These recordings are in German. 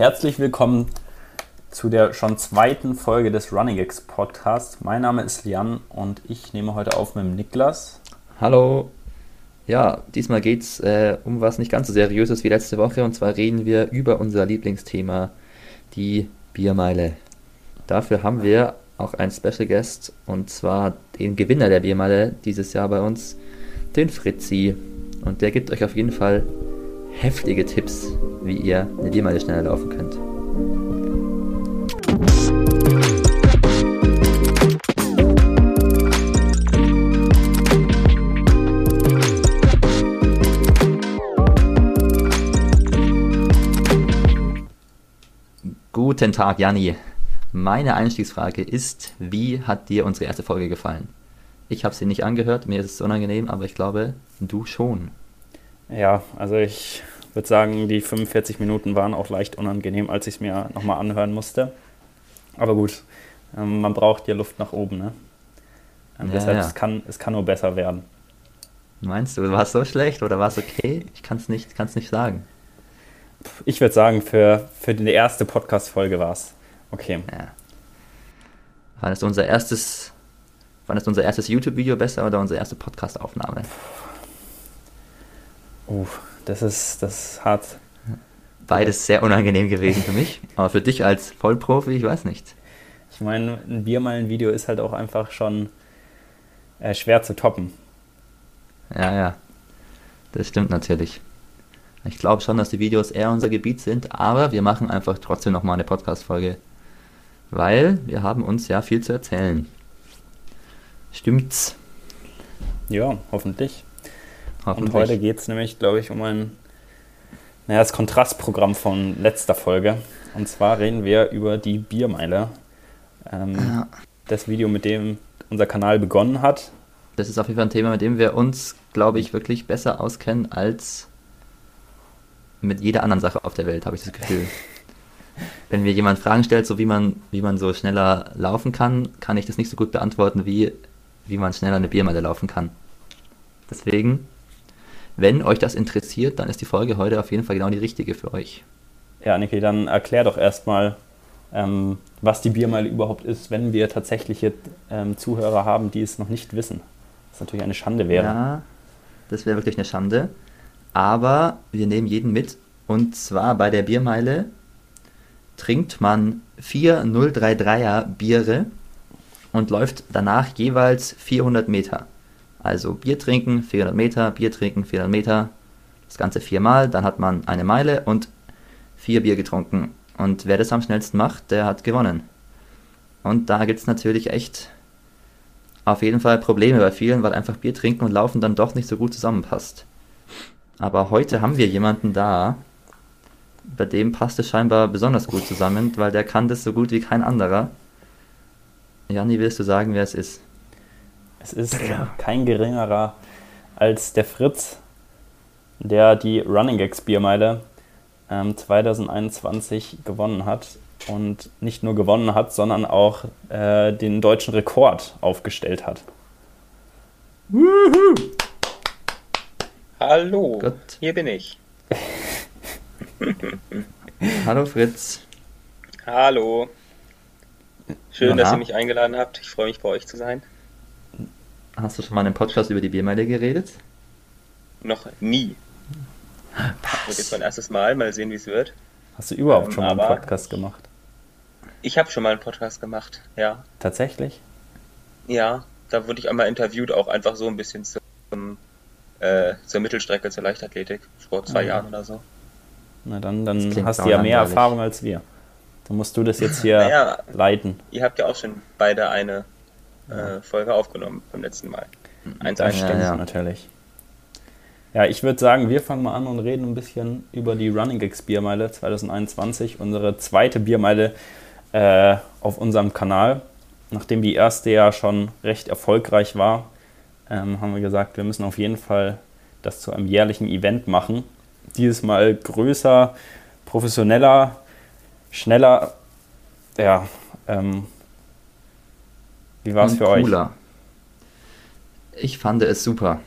Herzlich willkommen zu der schon zweiten Folge des Running X Podcasts. Mein Name ist Lian und ich nehme heute auf mit dem Niklas. Hallo. Ja, diesmal geht es äh, um was nicht ganz so seriöses wie letzte Woche und zwar reden wir über unser Lieblingsthema, die Biermeile. Dafür haben wir auch einen Special Guest und zwar den Gewinner der Biermeile dieses Jahr bei uns, den Fritzi. Und der gibt euch auf jeden Fall heftige Tipps, wie ihr eine Biermeile schneller laufen könnt. Guten Tag, Janni. Meine Einstiegsfrage ist, wie hat dir unsere erste Folge gefallen? Ich habe sie nicht angehört, mir ist es unangenehm, aber ich glaube, du schon. Ja, also ich würde sagen, die 45 Minuten waren auch leicht unangenehm, als ich es mir nochmal anhören musste. Aber gut, ähm, man braucht ja Luft nach oben. Ne? Ähm, ja, deshalb, ja. Es, kann, es kann nur besser werden. Meinst du, war es so schlecht oder war es okay? Ich kann es nicht, nicht sagen. Ich würde sagen, für, für die erste Podcast-Folge war es okay. Ja. War das unser erstes, unser erstes YouTube-Video besser oder unsere erste Podcast-Aufnahme? Uh, das ist, das ist hart. Beides sehr unangenehm gewesen für mich. Aber für dich als Vollprofi, ich weiß nicht. Ich meine, ein Biermeilen-Video ist halt auch einfach schon äh, schwer zu toppen. Ja, ja. Das stimmt natürlich. Ich glaube schon, dass die Videos eher unser Gebiet sind, aber wir machen einfach trotzdem nochmal eine Podcast-Folge. Weil wir haben uns ja viel zu erzählen. Stimmt's? Ja, hoffentlich. Und heute geht es nämlich, glaube ich, um ein naja, das Kontrastprogramm von letzter Folge. Und zwar reden wir über die Biermeile. Ähm, ja. Das Video, mit dem unser Kanal begonnen hat. Das ist auf jeden Fall ein Thema, mit dem wir uns, glaube ich, wirklich besser auskennen als mit jeder anderen Sache auf der Welt, habe ich das Gefühl. Wenn mir jemand Fragen stellt, so wie man, wie man so schneller laufen kann, kann ich das nicht so gut beantworten, wie, wie man schneller eine Biermeile laufen kann. Deswegen, wenn euch das interessiert, dann ist die Folge heute auf jeden Fall genau die richtige für euch. Ja, Niki, dann erklär doch erstmal, ähm, was die Biermeile überhaupt ist, wenn wir tatsächliche ähm, Zuhörer haben, die es noch nicht wissen. Was natürlich eine Schande wäre. Ja, das wäre wirklich eine Schande. Aber wir nehmen jeden mit. Und zwar bei der Biermeile trinkt man vier 033er Biere und läuft danach jeweils 400 Meter. Also Bier trinken, 400 Meter, Bier trinken, 400 Meter. Das Ganze viermal, dann hat man eine Meile und vier Bier getrunken. Und wer das am schnellsten macht, der hat gewonnen. Und da gibt es natürlich echt auf jeden Fall Probleme bei vielen, weil einfach Bier trinken und laufen dann doch nicht so gut zusammenpasst. Aber heute haben wir jemanden da, bei dem passt es scheinbar besonders gut zusammen, weil der kann das so gut wie kein anderer. Janni, willst du sagen, wer es ist? Es ist kein geringerer als der Fritz, der die Running Gags Biermeile ähm, 2021 gewonnen hat. Und nicht nur gewonnen hat, sondern auch äh, den deutschen Rekord aufgestellt hat. Woohoo! Hallo, Gott. hier bin ich. Hallo Fritz. Hallo. Schön, Na, dass ihr mich eingeladen habt. Ich freue mich, bei euch zu sein. Hast du schon mal einen Podcast über die Biermeile geredet? Noch nie. Was? Das wird jetzt mein erstes Mal. Mal sehen, wie es wird. Hast du überhaupt ähm, schon mal einen Podcast gemacht? Ich habe schon mal einen Podcast gemacht, ja. Tatsächlich? Ja, da wurde ich einmal interviewt, auch einfach so ein bisschen zum äh, zur Mittelstrecke zur Leichtathletik vor zwei ah, Jahren oder so. Na dann, dann hast du ja mehr Erfahrung als wir. Dann musst du das jetzt hier naja, leiten. Ihr habt ja auch schon beide eine äh, Folge aufgenommen beim letzten Mal. Eins das stimmt ja, natürlich. Ja, ich würde sagen, wir fangen mal an und reden ein bisschen über die Running Gigs Biermeile 2021, unsere zweite Biermeile äh, auf unserem Kanal. Nachdem die erste ja schon recht erfolgreich war, ähm, haben wir gesagt, wir müssen auf jeden Fall das zu einem jährlichen Event machen. Dieses Mal größer, professioneller, schneller. Ja, ähm, wie war es für cooler. euch? Ich fand es super.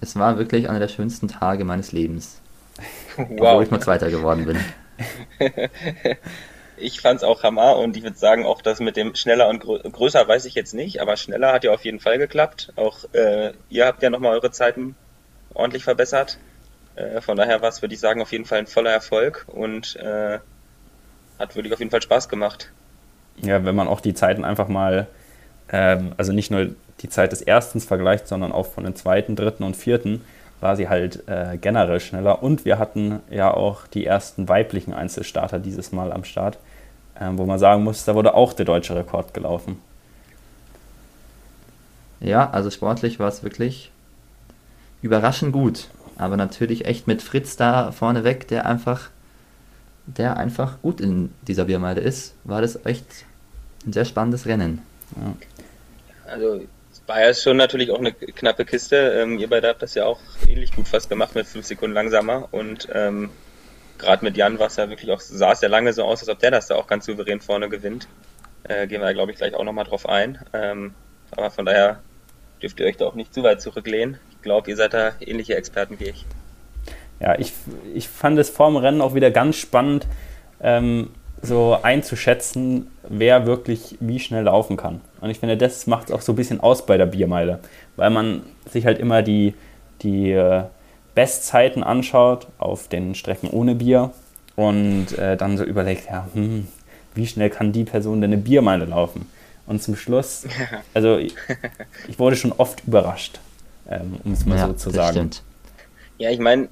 Es war wirklich einer der schönsten Tage meines Lebens. Wow. Obwohl ich mal Zweiter geworden bin. ich fand es auch Hammer und ich würde sagen, auch das mit dem schneller und grö größer weiß ich jetzt nicht, aber schneller hat ja auf jeden Fall geklappt. Auch äh, ihr habt ja nochmal eure Zeiten ordentlich verbessert. Äh, von daher war es, würde ich sagen, auf jeden Fall ein voller Erfolg und äh, hat wirklich auf jeden Fall Spaß gemacht. Ja, wenn man auch die Zeiten einfach mal, ähm, also nicht nur die Zeit des Erstens vergleicht, sondern auch von den zweiten, dritten und vierten, war sie halt äh, generell schneller. Und wir hatten ja auch die ersten weiblichen Einzelstarter dieses Mal am Start, äh, wo man sagen muss, da wurde auch der deutsche Rekord gelaufen. Ja, also sportlich war es wirklich überraschend gut. Aber natürlich echt mit Fritz da vorneweg, der einfach, der einfach gut in dieser Biermeile ist, war das echt ein sehr spannendes Rennen. Ja. Also war ja schon natürlich auch eine knappe Kiste. Ähm, ihr beide habt das ja auch ähnlich gut fast gemacht mit fünf Sekunden langsamer und ähm, gerade mit Jan war es ja wirklich auch, sah es ja lange so aus, als ob der das da auch ganz souverän vorne gewinnt. Äh, gehen wir da glaube ich gleich auch nochmal drauf ein. Ähm, aber von daher dürft ihr euch da auch nicht zu weit zurücklehnen. Ich glaube, ihr seid da ähnliche Experten wie ich. Ja, ich, ich fand es vorm Rennen auch wieder ganz spannend, ähm, so einzuschätzen, wer wirklich wie schnell laufen kann. Und ich finde, das macht es auch so ein bisschen aus bei der Biermeile, weil man sich halt immer die, die äh, Bestzeiten anschaut auf den Strecken ohne Bier und äh, dann so überlegt, ja, hm, wie schnell kann die Person denn eine Biermeile laufen? Und zum Schluss, also ich, ich wurde schon oft überrascht, ähm, um es mal ja, so zu sagen. Stimmt. Ja, ich meine,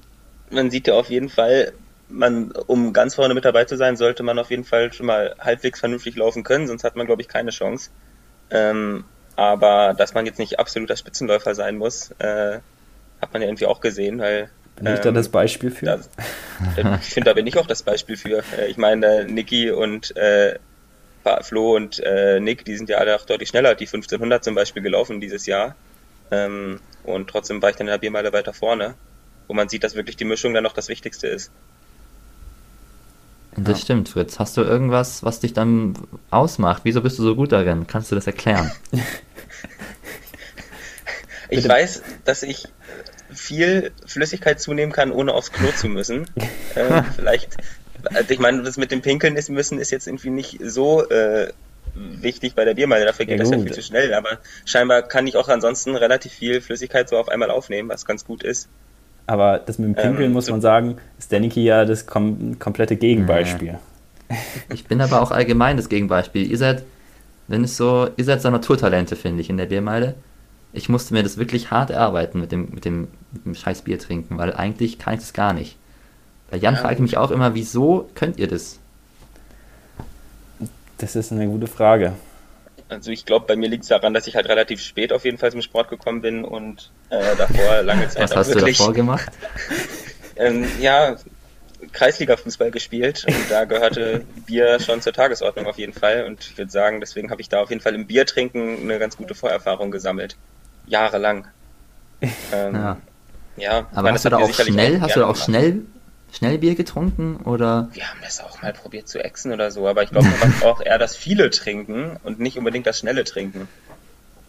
man sieht ja auf jeden Fall, man, um ganz vorne mit dabei zu sein, sollte man auf jeden Fall schon mal halbwegs vernünftig laufen können, sonst hat man, glaube ich, keine Chance. Ähm, aber dass man jetzt nicht absoluter Spitzenläufer sein muss, äh, hat man ja irgendwie auch gesehen, weil. Bin ähm, ich da ähm, das Beispiel für? Das, ich finde, da bin ich auch das Beispiel für. Äh, ich meine, Niki und äh, Flo und äh, Nick, die sind ja alle auch deutlich schneller, die 1500 zum Beispiel gelaufen dieses Jahr. Ähm, und trotzdem war ich dann in der Biermeile weiter vorne, wo man sieht, dass wirklich die Mischung dann noch das Wichtigste ist. Das ja. stimmt, Fritz. Hast du irgendwas, was dich dann ausmacht? Wieso bist du so gut darin? Kannst du das erklären? ich weiß, dass ich viel Flüssigkeit zunehmen kann, ohne aufs Klo zu müssen. äh, vielleicht, also ich meine, das mit dem Pinkeln ist müssen ist jetzt irgendwie nicht so äh, wichtig bei der Biermeile, dafür geht ja, das ja viel zu schnell, aber scheinbar kann ich auch ansonsten relativ viel Flüssigkeit so auf einmal aufnehmen, was ganz gut ist. Aber das mit dem Pinkeln, ähm, muss man sagen, ist der Niki ja das kom komplette Gegenbeispiel. Ich bin aber auch allgemein das Gegenbeispiel. Ihr seid, wenn es so, ihr seid so Naturtalente, finde ich, in der Biermeile. Ich musste mir das wirklich hart erarbeiten mit dem, mit dem, mit dem scheiß Bier trinken, weil eigentlich kann ich das gar nicht. Bei Jan ja. frage ich mich auch immer, wieso könnt ihr das? Das ist eine gute Frage. Also ich glaube, bei mir liegt es daran, dass ich halt relativ spät auf jeden Fall zum Sport gekommen bin und äh, davor lange Zeit Was hast wirklich, du davor gemacht? ähm, ja, Kreisliga-Fußball gespielt und da gehörte Bier schon zur Tagesordnung auf jeden Fall und ich würde sagen, deswegen habe ich da auf jeden Fall im Biertrinken eine ganz gute Vorerfahrung gesammelt. Jahrelang. Ähm, ja. ja. Aber hast du da auch schnell, hast du da auch schnell schnell Bier getrunken oder? Wir haben das auch mal probiert zu exen oder so, aber ich glaube, man macht auch eher das viele Trinken und nicht unbedingt das schnelle Trinken.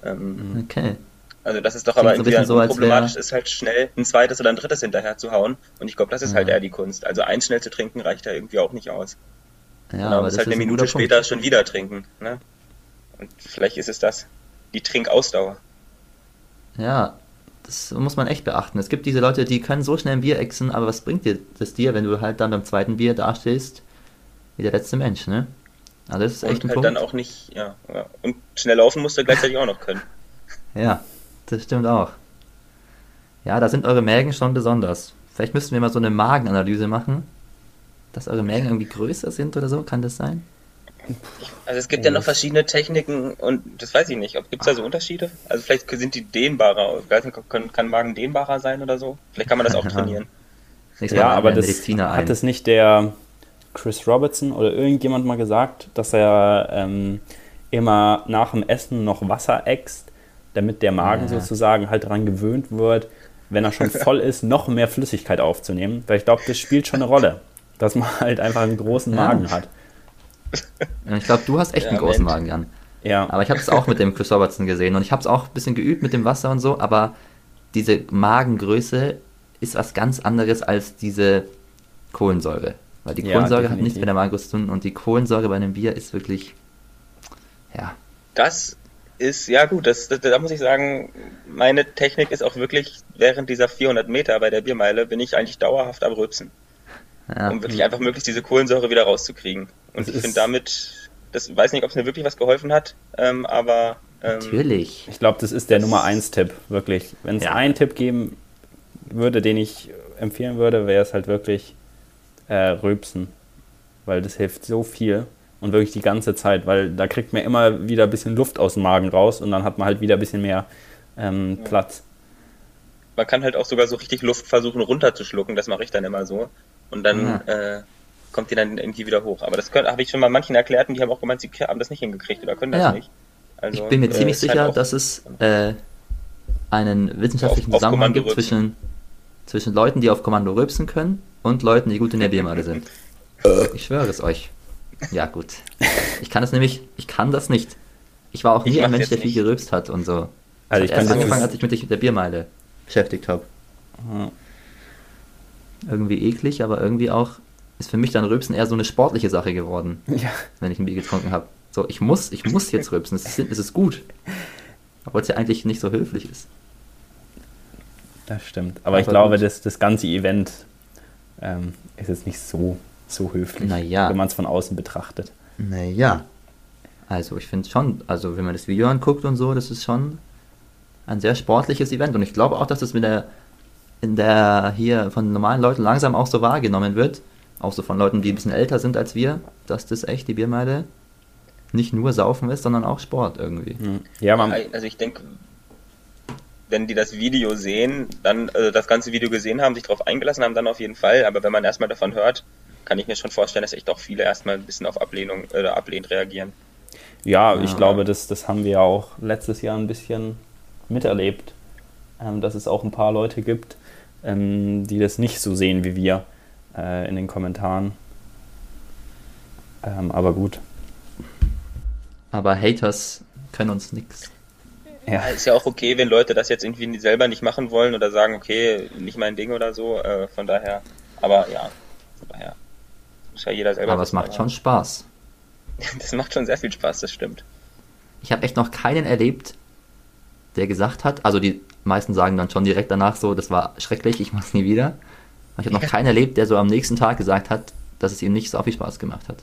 Ähm, okay. Also das ist doch Klingt aber irgendwie so, problematisch ist halt schnell ein zweites oder ein drittes hinterher zu hauen und ich glaube, das ist ja. halt eher die Kunst. Also eins schnell zu trinken reicht ja irgendwie auch nicht aus. Ja, genau, aber das halt eine Minute später Punkt. schon wieder trinken. Ne? Und vielleicht ist es das. Die Trinkausdauer. Ja, das muss man echt beachten. Es gibt diese Leute, die können so schnell ein Bier exen, aber was bringt dir das dir, wenn du halt dann beim zweiten Bier dastehst wie der letzte Mensch, ne? Also das ist echt und ein halt Punkt. dann auch nicht, ja, ja. Und schnell laufen musst du gleichzeitig auch noch können. Ja, das stimmt auch. Ja, da sind eure Mägen schon besonders. Vielleicht müssten wir mal so eine Magenanalyse machen, dass eure Mägen irgendwie größer sind oder so, kann das sein? Also es gibt ja noch verschiedene Techniken und das weiß ich nicht. Gibt es da so Unterschiede? Also vielleicht sind die dehnbarer. Ich weiß nicht, kann, kann Magen dehnbarer sein oder so? Vielleicht kann man das auch trainieren. ja, aber das hat es nicht der Chris Robertson oder irgendjemand mal gesagt, dass er ähm, immer nach dem Essen noch Wasser äxt, damit der Magen ja. sozusagen halt daran gewöhnt wird, wenn er schon voll ist, noch mehr Flüssigkeit aufzunehmen. Weil ich glaube, das spielt schon eine Rolle, dass man halt einfach einen großen Magen hat. Ich glaube, du hast echt ja, einen großen. Magen, Jan. Ja. Aber ich habe es auch mit dem Chris Robertson gesehen und ich habe es auch ein bisschen geübt mit dem Wasser und so, aber diese Magengröße ist was ganz anderes als diese Kohlensäure. Weil die Kohlensäure ja, hat nichts mit der Magersucht zu tun und die Kohlensäure bei einem Bier ist wirklich, ja, hat nichts mit der Magersucht zu tun und die Kohlensäure bei einem Bier ist wirklich, ja. Das ist, ja gut, das, das, da muss ich sagen, meine Technik ist auch wirklich, während dieser 400 Meter bei der Biermeile bin ich eigentlich dauerhaft am Rülpsen. Ja. Um wirklich einfach möglichst diese Kohlensäure wieder rauszukriegen. Und das ich finde damit, das weiß nicht, ob es mir wirklich was geholfen hat, ähm, aber. Ähm, Natürlich. Ich glaube, das ist der Nummer 1 Tipp, wirklich. Wenn es ja. einen Tipp geben würde, den ich empfehlen würde, wäre es halt wirklich äh, Rülpsen. Weil das hilft so viel und wirklich die ganze Zeit, weil da kriegt man immer wieder ein bisschen Luft aus dem Magen raus und dann hat man halt wieder ein bisschen mehr ähm, ja. Platz. Man kann halt auch sogar so richtig Luft versuchen runterzuschlucken, das mache ich dann immer so. Und dann ja. äh, kommt die dann irgendwie wieder hoch. Aber das habe ich schon mal manchen erklärt und die haben auch gemeint, sie haben das nicht hingekriegt oder können das ja. nicht. Also, ich bin mir äh, ziemlich sicher, halt dass es äh, einen wissenschaftlichen auf, Zusammenhang gibt zwischen, zwischen Leuten, die auf Kommando rülpsen können und Leuten, die gut in der Biermade sind. ich schwöre es euch. Ja, gut. Ich kann das nämlich, ich kann das nicht. Ich war auch nie ein Mensch, der viel gerülpst hat und so. Also ich habe erst angefangen, als ich mich mit der Biermeile beschäftigt habe. Irgendwie eklig, aber irgendwie auch ist für mich dann Rülpsen eher so eine sportliche Sache geworden, ja. wenn ich ein Bier getrunken habe. So, ich muss, ich muss jetzt rülpsen, es ist, es ist gut. Obwohl es ja eigentlich nicht so höflich ist. Das stimmt. Aber, aber ich glaube, das, das ganze Event ähm, ist jetzt nicht so so höflich, naja. wenn man es von außen betrachtet. Naja. Also ich finde schon, also wenn man das Video anguckt und so, das ist schon ein sehr sportliches Event. Und ich glaube auch, dass das mit der, in der hier von normalen Leuten langsam auch so wahrgenommen wird. Auch so von Leuten, die ein bisschen älter sind als wir, dass das echt die Biermeile nicht nur Saufen ist, sondern auch Sport irgendwie. Hm. Ja, man. Also ich denke, wenn die das Video sehen, dann äh, das ganze Video gesehen haben, sich darauf eingelassen haben, dann auf jeden Fall. Aber wenn man erstmal davon hört, kann ich mir schon vorstellen, dass echt auch viele erstmal ein bisschen auf Ablehnung oder äh, ablehnend reagieren. Ja, ich ja. glaube, das, das haben wir auch letztes Jahr ein bisschen miterlebt, ähm, dass es auch ein paar Leute gibt, ähm, die das nicht so sehen wie wir äh, in den Kommentaren. Ähm, aber gut. Aber Haters können uns nichts. Ja. Ist ja auch okay, wenn Leute das jetzt irgendwie selber nicht machen wollen oder sagen, okay, nicht mein Ding oder so. Äh, von daher, aber ja, von daher muss ja jeder selber. Aber es macht schon Spaß. Das macht schon sehr viel Spaß, das stimmt. Ich habe echt noch keinen erlebt, der gesagt hat, also die meisten sagen dann schon direkt danach so, das war schrecklich, ich mach's nie wieder. Ich habe noch keinen erlebt, der so am nächsten Tag gesagt hat, dass es ihm nicht so viel Spaß gemacht hat.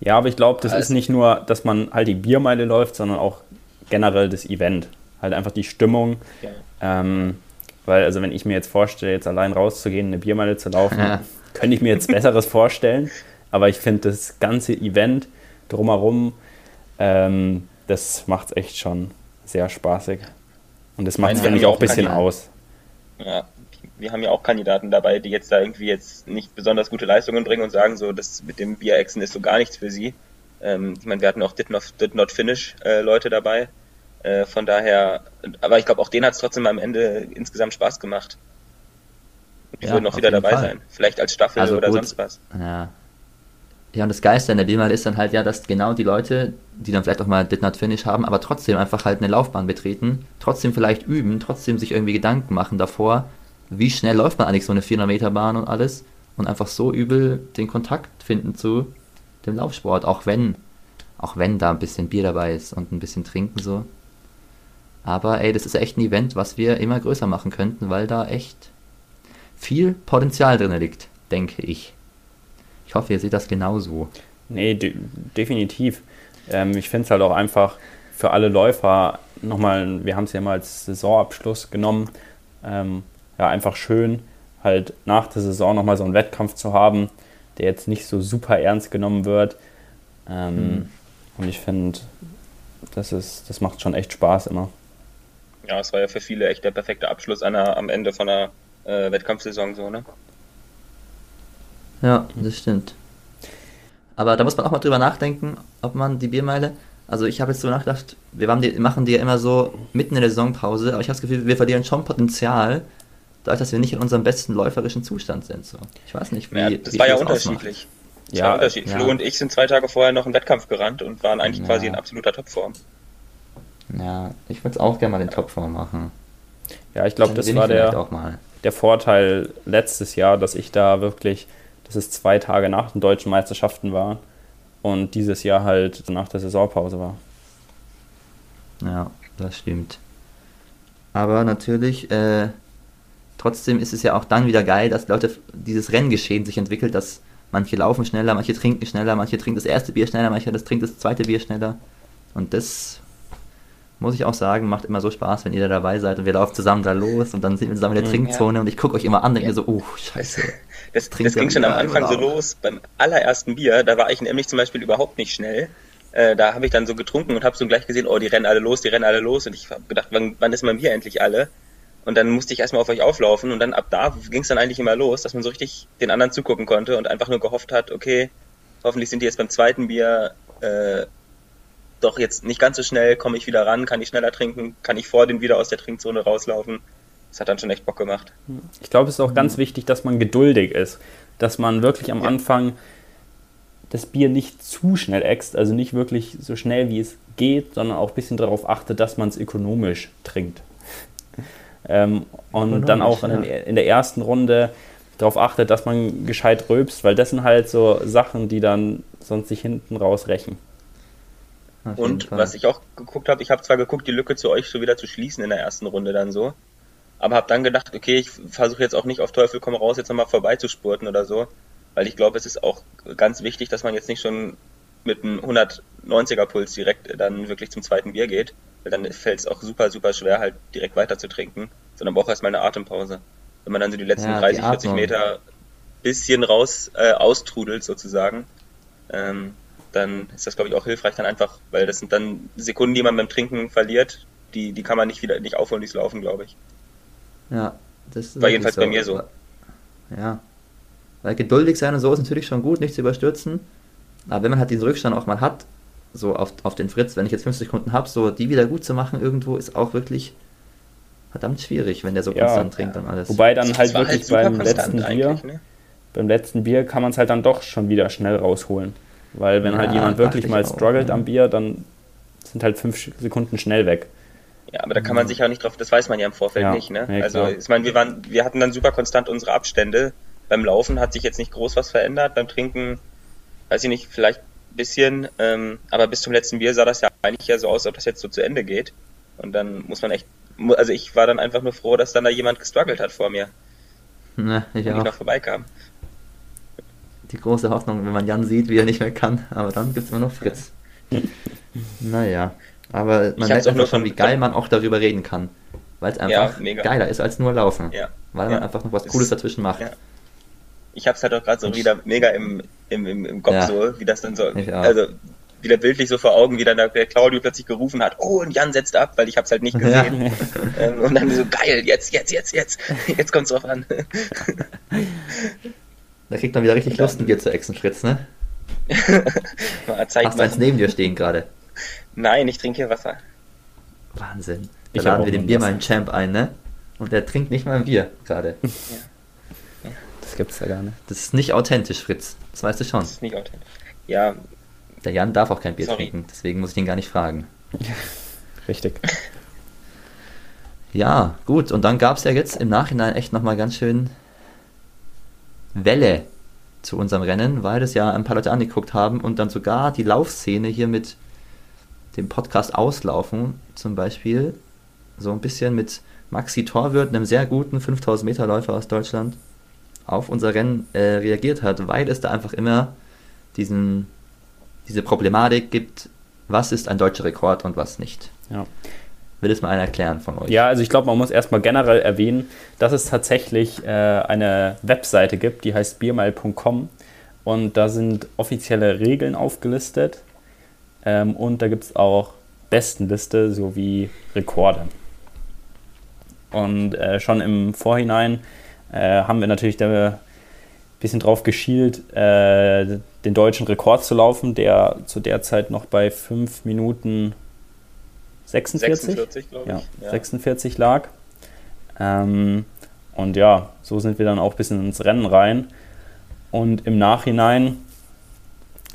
Ja, aber ich glaube, das also ist nicht nur, dass man halt die Biermeile läuft, sondern auch generell das Event. Halt einfach die Stimmung. Ja. Ähm, weil, also wenn ich mir jetzt vorstelle, jetzt allein rauszugehen, eine Biermeile zu laufen, ja. könnte ich mir jetzt Besseres vorstellen. Aber ich finde das ganze Event drumherum, ähm, das macht es echt schon sehr spaßig. Und das macht es, finde ich, auch ein bisschen Kandidaten. aus. Ja, wir haben ja auch Kandidaten dabei, die jetzt da irgendwie jetzt nicht besonders gute Leistungen bringen und sagen so, das mit dem Bierexen ist so gar nichts für sie. Ähm, ich meine, wir hatten auch Did Not, Did not Finish äh, Leute dabei. Äh, von daher, aber ich glaube, auch denen hat es trotzdem am Ende insgesamt Spaß gemacht. Und die ja, würden auch wieder dabei Fall. sein. Vielleicht als Staffel also oder gut. sonst was. Ja, ja, und das Geiste an der B-Mal ist dann halt ja, dass genau die Leute, die dann vielleicht auch mal Did Not Finish haben, aber trotzdem einfach halt eine Laufbahn betreten, trotzdem vielleicht üben, trotzdem sich irgendwie Gedanken machen davor, wie schnell läuft man eigentlich so eine 400 Meter Bahn und alles und einfach so übel den Kontakt finden zu dem Laufsport, auch wenn, auch wenn da ein bisschen Bier dabei ist und ein bisschen trinken so. Aber ey, das ist echt ein Event, was wir immer größer machen könnten, weil da echt viel Potenzial drin liegt, denke ich. Ich hoffe, ihr seht das genauso. Nee, de definitiv. Ähm, ich finde es halt auch einfach für alle Läufer nochmal, wir haben es ja mal als Saisonabschluss genommen, ähm, ja, einfach schön, halt nach der Saison nochmal so einen Wettkampf zu haben, der jetzt nicht so super ernst genommen wird. Ähm, mhm. Und ich finde, das, das macht schon echt Spaß immer. Ja, es war ja für viele echt der perfekte Abschluss einer, am Ende von einer äh, Wettkampfsaison so, ne? Ja, das stimmt. Aber da muss man auch mal drüber nachdenken, ob man die Biermeile. Also ich habe jetzt so nachgedacht, wir machen die ja immer so mitten in der Saisonpause, aber ich habe das Gefühl, wir verlieren schon Potenzial, dadurch, dass wir nicht in unserem besten läuferischen Zustand sind. So. Ich weiß nicht, wie. Ja, das wie war ja unterschiedlich. Das ja, war unterschiedlich. Ja. Flo und ich sind zwei Tage vorher noch einen Wettkampf gerannt und waren eigentlich ja. quasi in absoluter Topform. Ja, ich würde es auch gerne mal in Topform machen. Ja, ich glaube, das war der, der Vorteil letztes Jahr, dass ich da wirklich dass es zwei Tage nach den deutschen Meisterschaften war und dieses Jahr halt nach der Saisonpause war. Ja, das stimmt. Aber natürlich, äh, trotzdem ist es ja auch dann wieder geil, dass Leute dieses Renngeschehen sich entwickelt, dass manche laufen schneller, manche trinken schneller, manche trinken das erste Bier schneller, manche das trinkt das zweite Bier schneller. Und das muss ich auch sagen, macht immer so Spaß, wenn ihr da dabei seid und wir laufen zusammen da los und dann sind wir zusammen in der mhm, Trinkzone ja. und ich gucke euch immer an und denke ja. so, oh, scheiße. Das, das ging schon am Anfang so los, beim allerersten Bier, da war ich nämlich zum Beispiel überhaupt nicht schnell. Äh, da habe ich dann so getrunken und habe so gleich gesehen, oh, die rennen alle los, die rennen alle los und ich habe gedacht, wann, wann ist mein Bier endlich alle? Und dann musste ich erstmal auf euch auflaufen und dann ab da ging es dann eigentlich immer los, dass man so richtig den anderen zugucken konnte und einfach nur gehofft hat, okay, hoffentlich sind die jetzt beim zweiten Bier äh, doch jetzt nicht ganz so schnell, komme ich wieder ran, kann ich schneller trinken, kann ich vor den wieder aus der Trinkzone rauslaufen. Das hat dann schon echt Bock gemacht. Ich glaube, es ist auch ganz mhm. wichtig, dass man geduldig ist. Dass man wirklich am ja. Anfang das Bier nicht zu schnell äxt, also nicht wirklich so schnell wie es geht, sondern auch ein bisschen darauf achtet, dass man es ökonomisch trinkt. ähm, und dann auch in, ja. in, der ersten Runde darauf achtet, dass man gescheit rülpst, weil das sind halt so Sachen, die dann sonst sich hinten raus rächen. Und was ich auch geguckt habe, ich habe zwar geguckt, die Lücke zu euch so wieder zu schließen in der ersten Runde dann so, aber habe dann gedacht, okay, ich versuche jetzt auch nicht auf Teufel komm raus, jetzt nochmal vorbeizuspurten oder so, weil ich glaube, es ist auch ganz wichtig, dass man jetzt nicht schon mit einem 190er Puls direkt dann wirklich zum zweiten Bier geht, weil dann fällt es auch super, super schwer, halt direkt weiter zu trinken, sondern braucht erstmal eine Atempause. Wenn man dann so die letzten ja, 30, 40 Meter bisschen raus äh, austrudelt sozusagen, ähm, dann ist das, glaube ich, auch hilfreich dann einfach, weil das sind dann Sekunden, die man beim Trinken verliert, die, die kann man nicht wieder nicht aufholen, durchs Laufen, glaube ich. Ja, das war jedenfalls so. bei mir so. Ja. Weil geduldig sein und so ist natürlich schon gut, nicht zu überstürzen. Aber wenn man halt diesen Rückstand auch mal hat, so auf, auf den Fritz, wenn ich jetzt 50 Sekunden habe, so die wieder gut zu machen irgendwo, ist auch wirklich verdammt schwierig, wenn der so ja, konstant trinkt und alles. Wobei dann halt wirklich halt beim letzten Bier, ne? beim letzten Bier kann man es halt dann doch schon wieder schnell rausholen. Weil wenn halt ja, halt jemand wirklich mal struggelt auch, am Bier, dann sind halt fünf Sekunden schnell weg. Ja, aber da kann man sich ja nicht drauf, das weiß man ja im Vorfeld ja, nicht, ne? Ja, also ich meine, wir waren, wir hatten dann super konstant unsere Abstände. Beim Laufen hat sich jetzt nicht groß was verändert, beim Trinken, weiß ich nicht, vielleicht ein bisschen, ähm, aber bis zum letzten Bier sah das ja eigentlich ja so aus, als ob das jetzt so zu Ende geht. Und dann muss man echt, also ich war dann einfach nur froh, dass dann da jemand gestruggelt hat vor mir. Na, ich und auch. noch vorbeikam die große Hoffnung, wenn man Jan sieht, wie er nicht mehr kann. Aber dann gibt es immer noch Fritz. naja, aber man merkt einfach schon, wie geil man auch darüber reden kann. Weil es einfach ja, geiler ist als nur Laufen. Ja. Weil man einfach noch was Cooles dazwischen macht. Ich hab's halt auch gerade so wieder mega im, im, im, im Kopf so, wie das dann so, also wieder bildlich so vor Augen, wie dann der Claudio plötzlich gerufen hat, oh, und Jan setzt ab, weil ich hab's halt nicht gesehen. Ähm, und dann so, geil, jetzt, jetzt, jetzt, jetzt, jetzt kommt's drauf an. Da kriegt man wieder richtig Lust, ein Bier zu exen, Fritz, ne? Hast du eins neben dir stehen gerade? Nein, ich trinke hier Wasser. Wahnsinn. Da ich laden wir dem Bier mal einen Champ ein, ne? Und der trinkt nicht mal ein Bier gerade. Ja. ja. Das gibt's ja gar nicht. Das ist nicht authentisch, Fritz. Das weißt du schon. Das ist nicht authentisch. Ja. Der Jan darf auch kein Bier Sorry. trinken, deswegen muss ich ihn gar nicht fragen. Richtig. Ja, gut. Und dann gab es ja jetzt im Nachhinein echt nochmal ganz schön Welle zu unserem Rennen, weil das ja ein paar Leute angeguckt haben und dann sogar die Laufszene hier mit dem Podcast Auslaufen zum Beispiel so ein bisschen mit Maxi Torwirt, einem sehr guten 5000 Meter Läufer aus Deutschland, auf unser Rennen äh, reagiert hat, weil es da einfach immer diesen, diese Problematik gibt, was ist ein deutscher Rekord und was nicht. Ja. Will es mal einer erklären von euch? Ja, also ich glaube, man muss erstmal generell erwähnen, dass es tatsächlich äh, eine Webseite gibt, die heißt biermile.com und da sind offizielle Regeln aufgelistet ähm, und da gibt es auch Bestenliste sowie Rekorde. Und äh, schon im Vorhinein äh, haben wir natürlich ein bisschen drauf geschielt, äh, den deutschen Rekord zu laufen, der zu der Zeit noch bei 5 Minuten 46, 46 glaube ich. Ja, ja. 46 lag. Ähm, und ja, so sind wir dann auch ein bisschen ins Rennen rein. Und im Nachhinein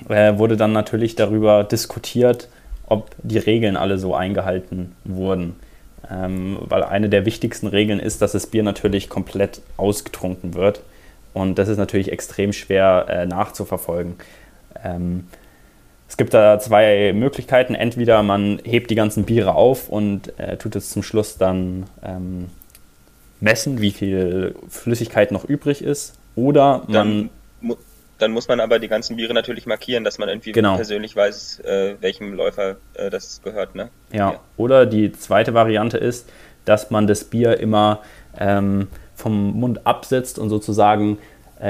äh, wurde dann natürlich darüber diskutiert, ob die Regeln alle so eingehalten wurden. Ähm, weil eine der wichtigsten Regeln ist, dass das Bier natürlich komplett ausgetrunken wird. Und das ist natürlich extrem schwer äh, nachzuverfolgen. Ähm, es gibt da zwei Möglichkeiten. Entweder man hebt die ganzen Biere auf und äh, tut es zum Schluss dann ähm, messen, wie viel Flüssigkeit noch übrig ist. Oder man. Dann, dann, muss man aber die ganzen Biere natürlich markieren, dass man irgendwie genau. persönlich weiß, äh, welchem Läufer äh, das gehört. Ne? Ja. ja. Oder die zweite Variante ist, dass man das Bier immer ähm, vom Mund absetzt und sozusagen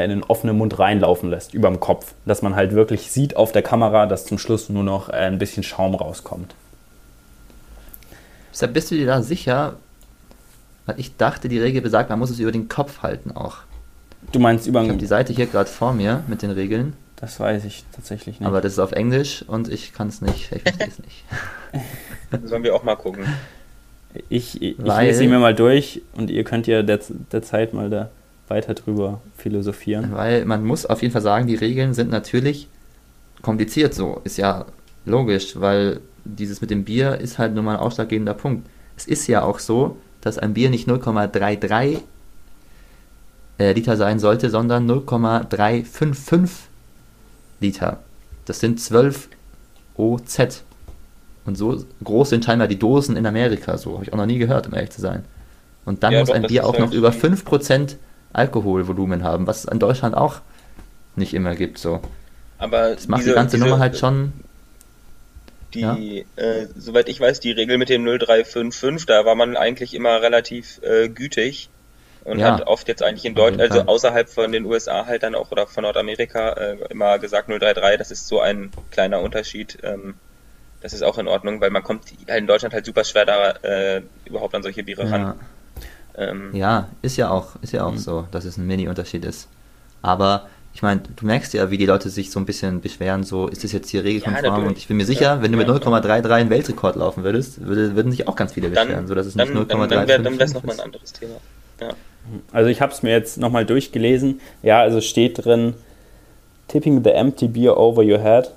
in den offenen Mund reinlaufen lässt, über dem Kopf. Dass man halt wirklich sieht auf der Kamera, dass zum Schluss nur noch äh, ein bisschen Schaum rauskommt. Deshalb bist du dir da sicher? Weil ich dachte, die Regel besagt, man muss es über den Kopf halten auch. Du meinst über Ich habe die Seite hier gerade vor mir mit den Regeln. Das weiß ich tatsächlich nicht. Aber das ist auf Englisch und ich kann es nicht, ich verstehe es nicht. Sollen wir auch mal gucken. Ich, ich, ich lese sie mir mal durch und ihr könnt ja der, der Zeit mal da weiter drüber philosophieren. Weil man muss auf jeden Fall sagen, die Regeln sind natürlich kompliziert so. Ist ja logisch, weil dieses mit dem Bier ist halt nur mal ein ausschlaggebender Punkt. Es ist ja auch so, dass ein Bier nicht 0,33 äh, Liter sein sollte, sondern 0,355 Liter. Das sind 12 OZ. Und so groß sind scheinbar die Dosen in Amerika. So habe ich auch noch nie gehört, um ehrlich zu sein. Und dann ja, muss doch, ein Bier auch noch über 5% Alkoholvolumen haben, was es in Deutschland auch nicht immer gibt. So. Aber das macht diese, die ganze diese, Nummer halt schon. Die, ja? äh, soweit ich weiß, die Regel mit dem 0355, da war man eigentlich immer relativ äh, gütig und ja. hat oft jetzt eigentlich in Deutschland, also außerhalb von den USA halt dann auch oder von Nordamerika äh, immer gesagt 033, das ist so ein kleiner Unterschied. Ähm, das ist auch in Ordnung, weil man kommt halt in Deutschland halt super schwer da äh, überhaupt an solche Biere ja. ran. Ähm, ja, ist ja auch, ist ja auch mhm. so, dass es ein Mini-Unterschied ist. Aber ich meine, du merkst ja, wie die Leute sich so ein bisschen beschweren, so ist das jetzt hier regelkonform ja, und ich bin mir sicher, ja, wenn du mit 0,33 einen Weltrekord laufen würdest, würde, würden sich auch ganz viele beschweren, dann, so dass es nicht 0,3 Dann, dann wäre es nochmal ein anderes Thema. Ja. Also ich habe es mir jetzt nochmal durchgelesen. Ja, also steht drin, tipping the empty beer over your head.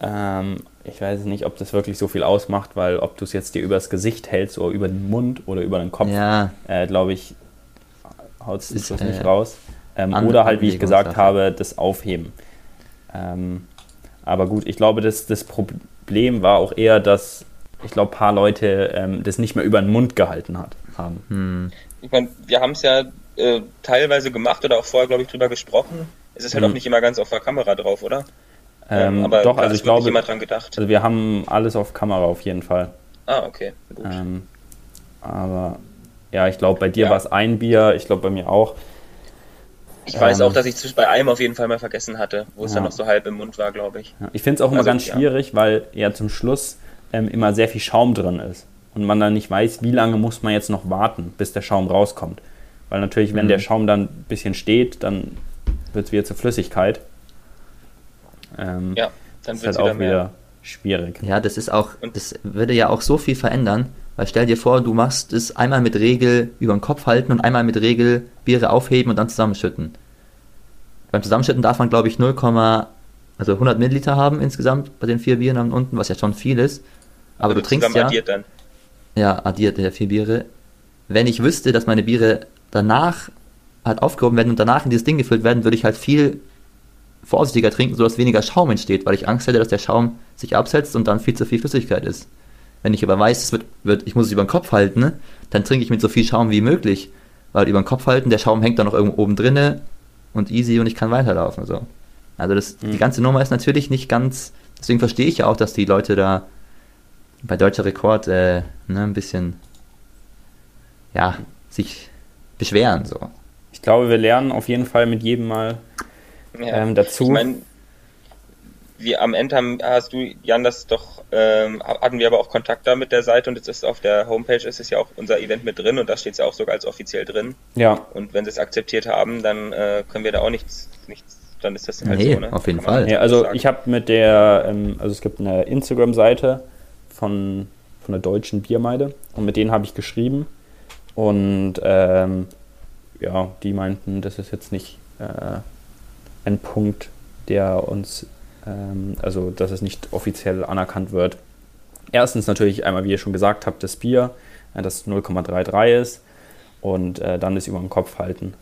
Ähm, ich weiß nicht, ob das wirklich so viel ausmacht, weil ob du es jetzt dir übers Gesicht hältst oder über den Mund oder über den Kopf, ja. äh, glaube ich, haut es nicht äh, raus. Ähm, oder halt, wie ich gesagt habe, das Aufheben. Ähm, aber gut, ich glaube, das, das Problem war auch eher, dass ich glaube, ein paar Leute ähm, das nicht mehr über den Mund gehalten hat, haben. Hm. Ich meine, wir haben es ja äh, teilweise gemacht oder auch vorher, glaube ich, drüber gesprochen. Es ist halt hm. auch nicht immer ganz auf der Kamera drauf, oder? Ähm, aber doch, also ich glaube, jemand dran gedacht. Also wir haben alles auf Kamera auf jeden Fall. Ah, okay. Gut. Ähm, aber ja, ich glaube, bei dir ja. war es ein Bier, ich glaube bei mir auch. Ich weiß ähm, auch, dass ich bei einem auf jeden Fall mal vergessen hatte, wo es ja. dann noch so halb im Mund war, glaube ich. Ja, ich finde es auch immer also, ganz schwierig, weil ja zum Schluss ähm, immer sehr viel Schaum drin ist und man dann nicht weiß, wie lange muss man jetzt noch warten, bis der Schaum rauskommt. Weil natürlich, wenn mhm. der Schaum dann ein bisschen steht, dann wird es wieder zur Flüssigkeit. Ähm, ja, dann wird es halt auch wieder mehr. schwierig. Ja, das ist auch, das würde ja auch so viel verändern, weil stell dir vor, du machst es einmal mit Regel über den Kopf halten und einmal mit Regel Biere aufheben und dann zusammenschütten. Beim Zusammenschütten darf man, glaube ich, 0, also 100 Milliliter haben insgesamt bei den vier Bieren unten, was ja schon viel ist. Aber also du trinkst ja. Addiert dann. Ja, addiert der vier Biere. Wenn ich wüsste, dass meine Biere danach halt aufgehoben werden und danach in dieses Ding gefüllt werden, würde ich halt viel vorsichtiger trinken, sodass weniger Schaum entsteht, weil ich Angst hätte, dass der Schaum sich absetzt und dann viel zu viel Flüssigkeit ist. Wenn ich aber weiß, es wird, wird ich muss es über den Kopf halten, ne, dann trinke ich mit so viel Schaum wie möglich, weil über den Kopf halten, der Schaum hängt dann noch irgendwo oben drinne und easy und ich kann weiterlaufen. So. Also das, mhm. die ganze Nummer ist natürlich nicht ganz, deswegen verstehe ich ja auch, dass die Leute da bei deutscher Rekord äh, ne, ein bisschen ja, sich beschweren. So. Ich glaube, wir lernen auf jeden Fall mit jedem Mal ja. ähm, dazu. Ich meine, wir am Ende haben, hast du, Jan, das doch, ähm, hatten wir aber auch Kontakt da mit der Seite und jetzt ist auf der Homepage ist es ja auch unser Event mit drin und da steht es ja auch sogar als offiziell drin. Ja. Und wenn sie es akzeptiert haben, dann äh, können wir da auch nichts, nichts dann ist das halt nee, so, ne? auf jeden Kann Fall. Ja, also ich habe mit der, ähm, also es gibt eine Instagram-Seite von, von der deutschen Biermeide und mit denen habe ich geschrieben und ähm, ja, die meinten, das ist jetzt nicht äh, ein Punkt, der uns, ähm, also dass es nicht offiziell anerkannt wird. Erstens natürlich einmal, wie ihr schon gesagt habt, das Bier, äh, das 0,33 ist und äh, dann das über den Kopf halten.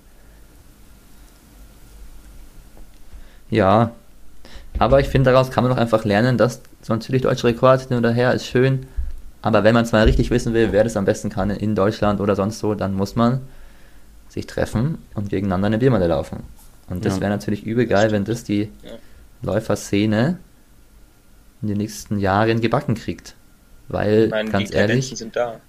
Ja, aber ich finde, daraus kann man doch einfach lernen, dass so natürlich deutsche Rekord hin oder her ist schön, aber wenn man es mal richtig wissen will, wer das am besten kann in Deutschland oder sonst so, dann muss man sich treffen und gegeneinander eine Biermeile laufen. Und das ja. wäre natürlich übel geil, wenn das die ja. Läuferszene in den nächsten Jahren gebacken kriegt. Weil, meine, ganz die ehrlich, Tendenzen sind da.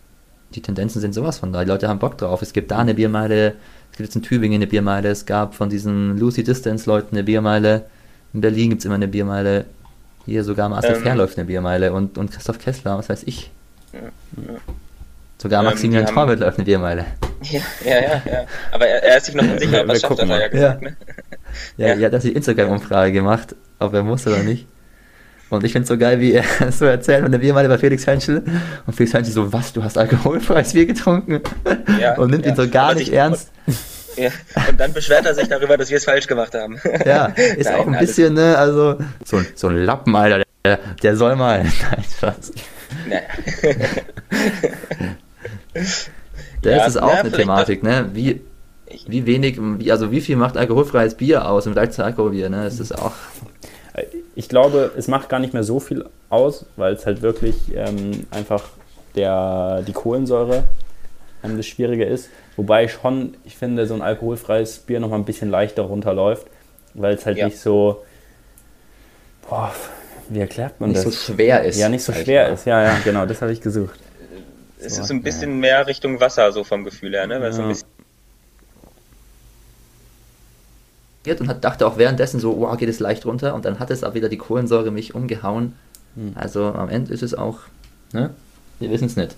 die Tendenzen sind sowas von da. Die Leute haben Bock drauf. Es gibt da eine Biermeile, es gibt jetzt in Tübingen eine Biermeile, es gab von diesen Lucy Distance Leuten eine Biermeile. In Berlin gibt es immer eine Biermeile. Hier sogar Marcel ähm, Fair läuft eine Biermeile und, und Christoph Kessler, was weiß ich. Ja, ja. Sogar ähm, Maximilian ähm, Torwart läuft eine Biermeile. Ja, ja, ja, ja. Aber er, er ist sich noch unsicher, was schafft er, ja gesagt, ja. ne? Ja, ja, ja, hat die Instagram-Umfrage gemacht, ob er muss oder nicht. Und ich finde es so geil, wie er so erzählt von der Biermeile bei Felix Henschel. Und Felix Henschel so, was, du hast alkoholfreies Bier getrunken? Ja, und nimmt ihn so gar nicht ernst. Ja, und dann beschwert er sich darüber, dass wir es falsch gemacht haben. Ja, ist Nein, auch ein bisschen, ne, also, so, so ein Lappen, Alter, der, der soll mal. Nein, Spaß. Naja. Das ja, ist auch ja, eine Thematik, ne? Wie, wie wenig, wie, also wie viel macht alkoholfreies Bier aus im Vergleich zu Alkoholbier, ne? Das ist auch. Ich glaube, es macht gar nicht mehr so viel aus, weil es halt wirklich ähm, einfach der, die Kohlensäure ähm, das Schwierige ist. Wobei schon, ich finde, so ein alkoholfreies Bier nochmal ein bisschen leichter runterläuft, weil es halt ja. nicht so. Boah, wie erklärt man nicht das? Nicht so schwer ist. Ja, nicht so schwer ist. Ja, ja, genau, das habe ich gesucht. Es ist so ein bisschen mehr Richtung Wasser, so vom Gefühl her, ne? Weil ja. so ein bisschen und hat, dachte auch währenddessen so, wow, geht es leicht runter und dann hat es auch wieder die Kohlensäure mich umgehauen. Hm. Also am Ende ist es auch, ne? Wir wissen es nicht.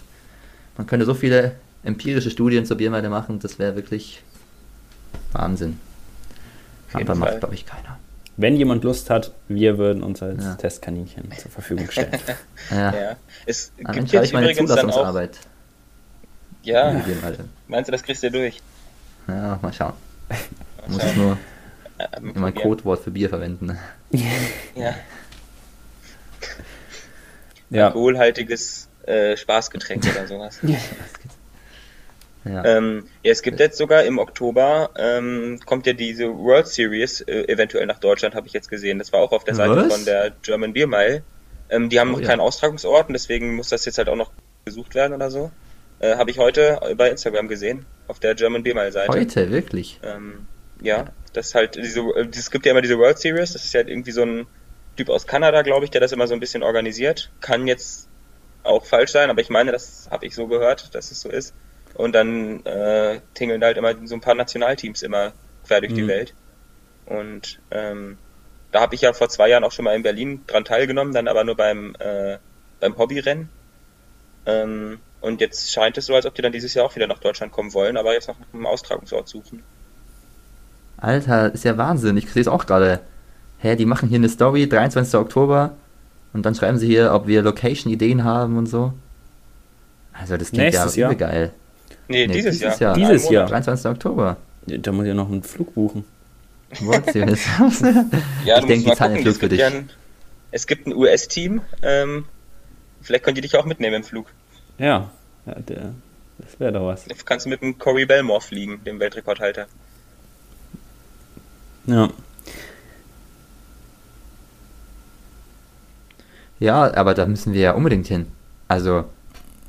Man könnte so viele empirische Studien zur Biermeile machen, das wäre wirklich Wahnsinn. Aber macht, glaube ich, keiner. Wenn jemand Lust hat, wir würden uns als ja. Testkaninchen zur Verfügung stellen. ja. ja. Es gibt Dann jetzt ich meine Zulassungsarbeit. Auch, ja. Meinst du, das kriegst du durch? Ja, mal schauen. Mal Muss ich nur äh, immer ein Codewort für Bier verwenden. ja. ja. Alkoholhaltiges äh, Spaßgetränk oder sowas. Ja. Ja. Ähm, ja, es gibt jetzt sogar im Oktober, ähm, kommt ja diese World Series äh, eventuell nach Deutschland, habe ich jetzt gesehen. Das war auch auf der Seite Was? von der German Beer Mile. Ähm, die haben oh, noch ja. keinen Austragungsort und deswegen muss das jetzt halt auch noch besucht werden oder so. Äh, habe ich heute bei Instagram gesehen, auf der German Beer Mile Seite. Heute, wirklich? Ähm, ja, das ist halt diese, äh, es gibt ja immer diese World Series, das ist ja halt irgendwie so ein Typ aus Kanada, glaube ich, der das immer so ein bisschen organisiert. Kann jetzt auch falsch sein, aber ich meine, das habe ich so gehört, dass es so ist. Und dann äh, tingeln halt immer so ein paar Nationalteams immer quer durch mhm. die Welt. Und ähm, da habe ich ja vor zwei Jahren auch schon mal in Berlin dran teilgenommen, dann aber nur beim, äh, beim Hobbyrennen. Ähm, und jetzt scheint es so, als ob die dann dieses Jahr auch wieder nach Deutschland kommen wollen, aber jetzt noch nach einem Austragungsort suchen. Alter, ist ja Wahnsinn. Ich sehe es auch gerade. Hä, die machen hier eine Story, 23. Oktober. Und dann schreiben sie hier, ob wir Location-Ideen haben und so. Also das klingt Nächstes ja geil. Nee, nee dieses, dieses, Jahr. Jahr. Dieses Jahr. 23. Oktober. Ja, da muss ich noch einen Flug buchen. ja, ich denke, die zahlen den Flug für dich. Ein, es gibt ein US-Team. Ähm, vielleicht könnt ihr dich auch mitnehmen im Flug. Ja, ja der, das wäre doch was. Du kannst mit dem Corey Belmore fliegen, dem Weltrekordhalter. Ja. Ja, aber da müssen wir ja unbedingt hin. Also,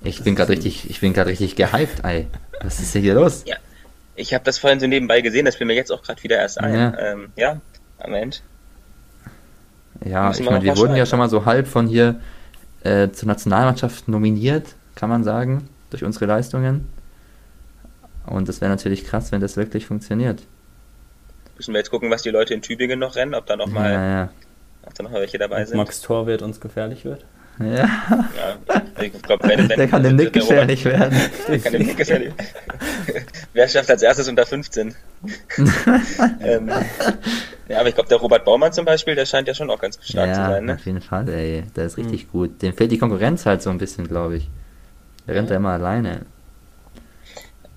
ich bin gerade richtig, ich bin gerade richtig gehypt, ey. Was ist denn hier los? Ja, ich habe das vorhin so nebenbei gesehen, das fiel mir jetzt auch gerade wieder erst ein. Ja, ähm, ja am Ende. Ja, ich meine, wir wurden ja schon mal so halb von hier äh, zur Nationalmannschaft nominiert, kann man sagen, durch unsere Leistungen. Und das wäre natürlich krass, wenn das wirklich funktioniert. Müssen wir jetzt gucken, was die Leute in Tübingen noch rennen, ob da noch mal, ja, ja. Ob da noch welche dabei sind. Max Torwart uns gefährlich wird. Ja. ja ich glaub, wenn, wenn, der kann dem Nick gefährlich werden. Der kann dem Nick gefährlich Wer schafft als erstes unter 15? ähm, ja, aber ich glaube, der Robert Baumann zum Beispiel, der scheint ja schon auch ganz stark ja, zu sein. Ne? auf jeden Fall, ey. Der ist richtig mhm. gut. Dem fehlt die Konkurrenz halt so ein bisschen, glaube ich. Der rennt ja immer alleine.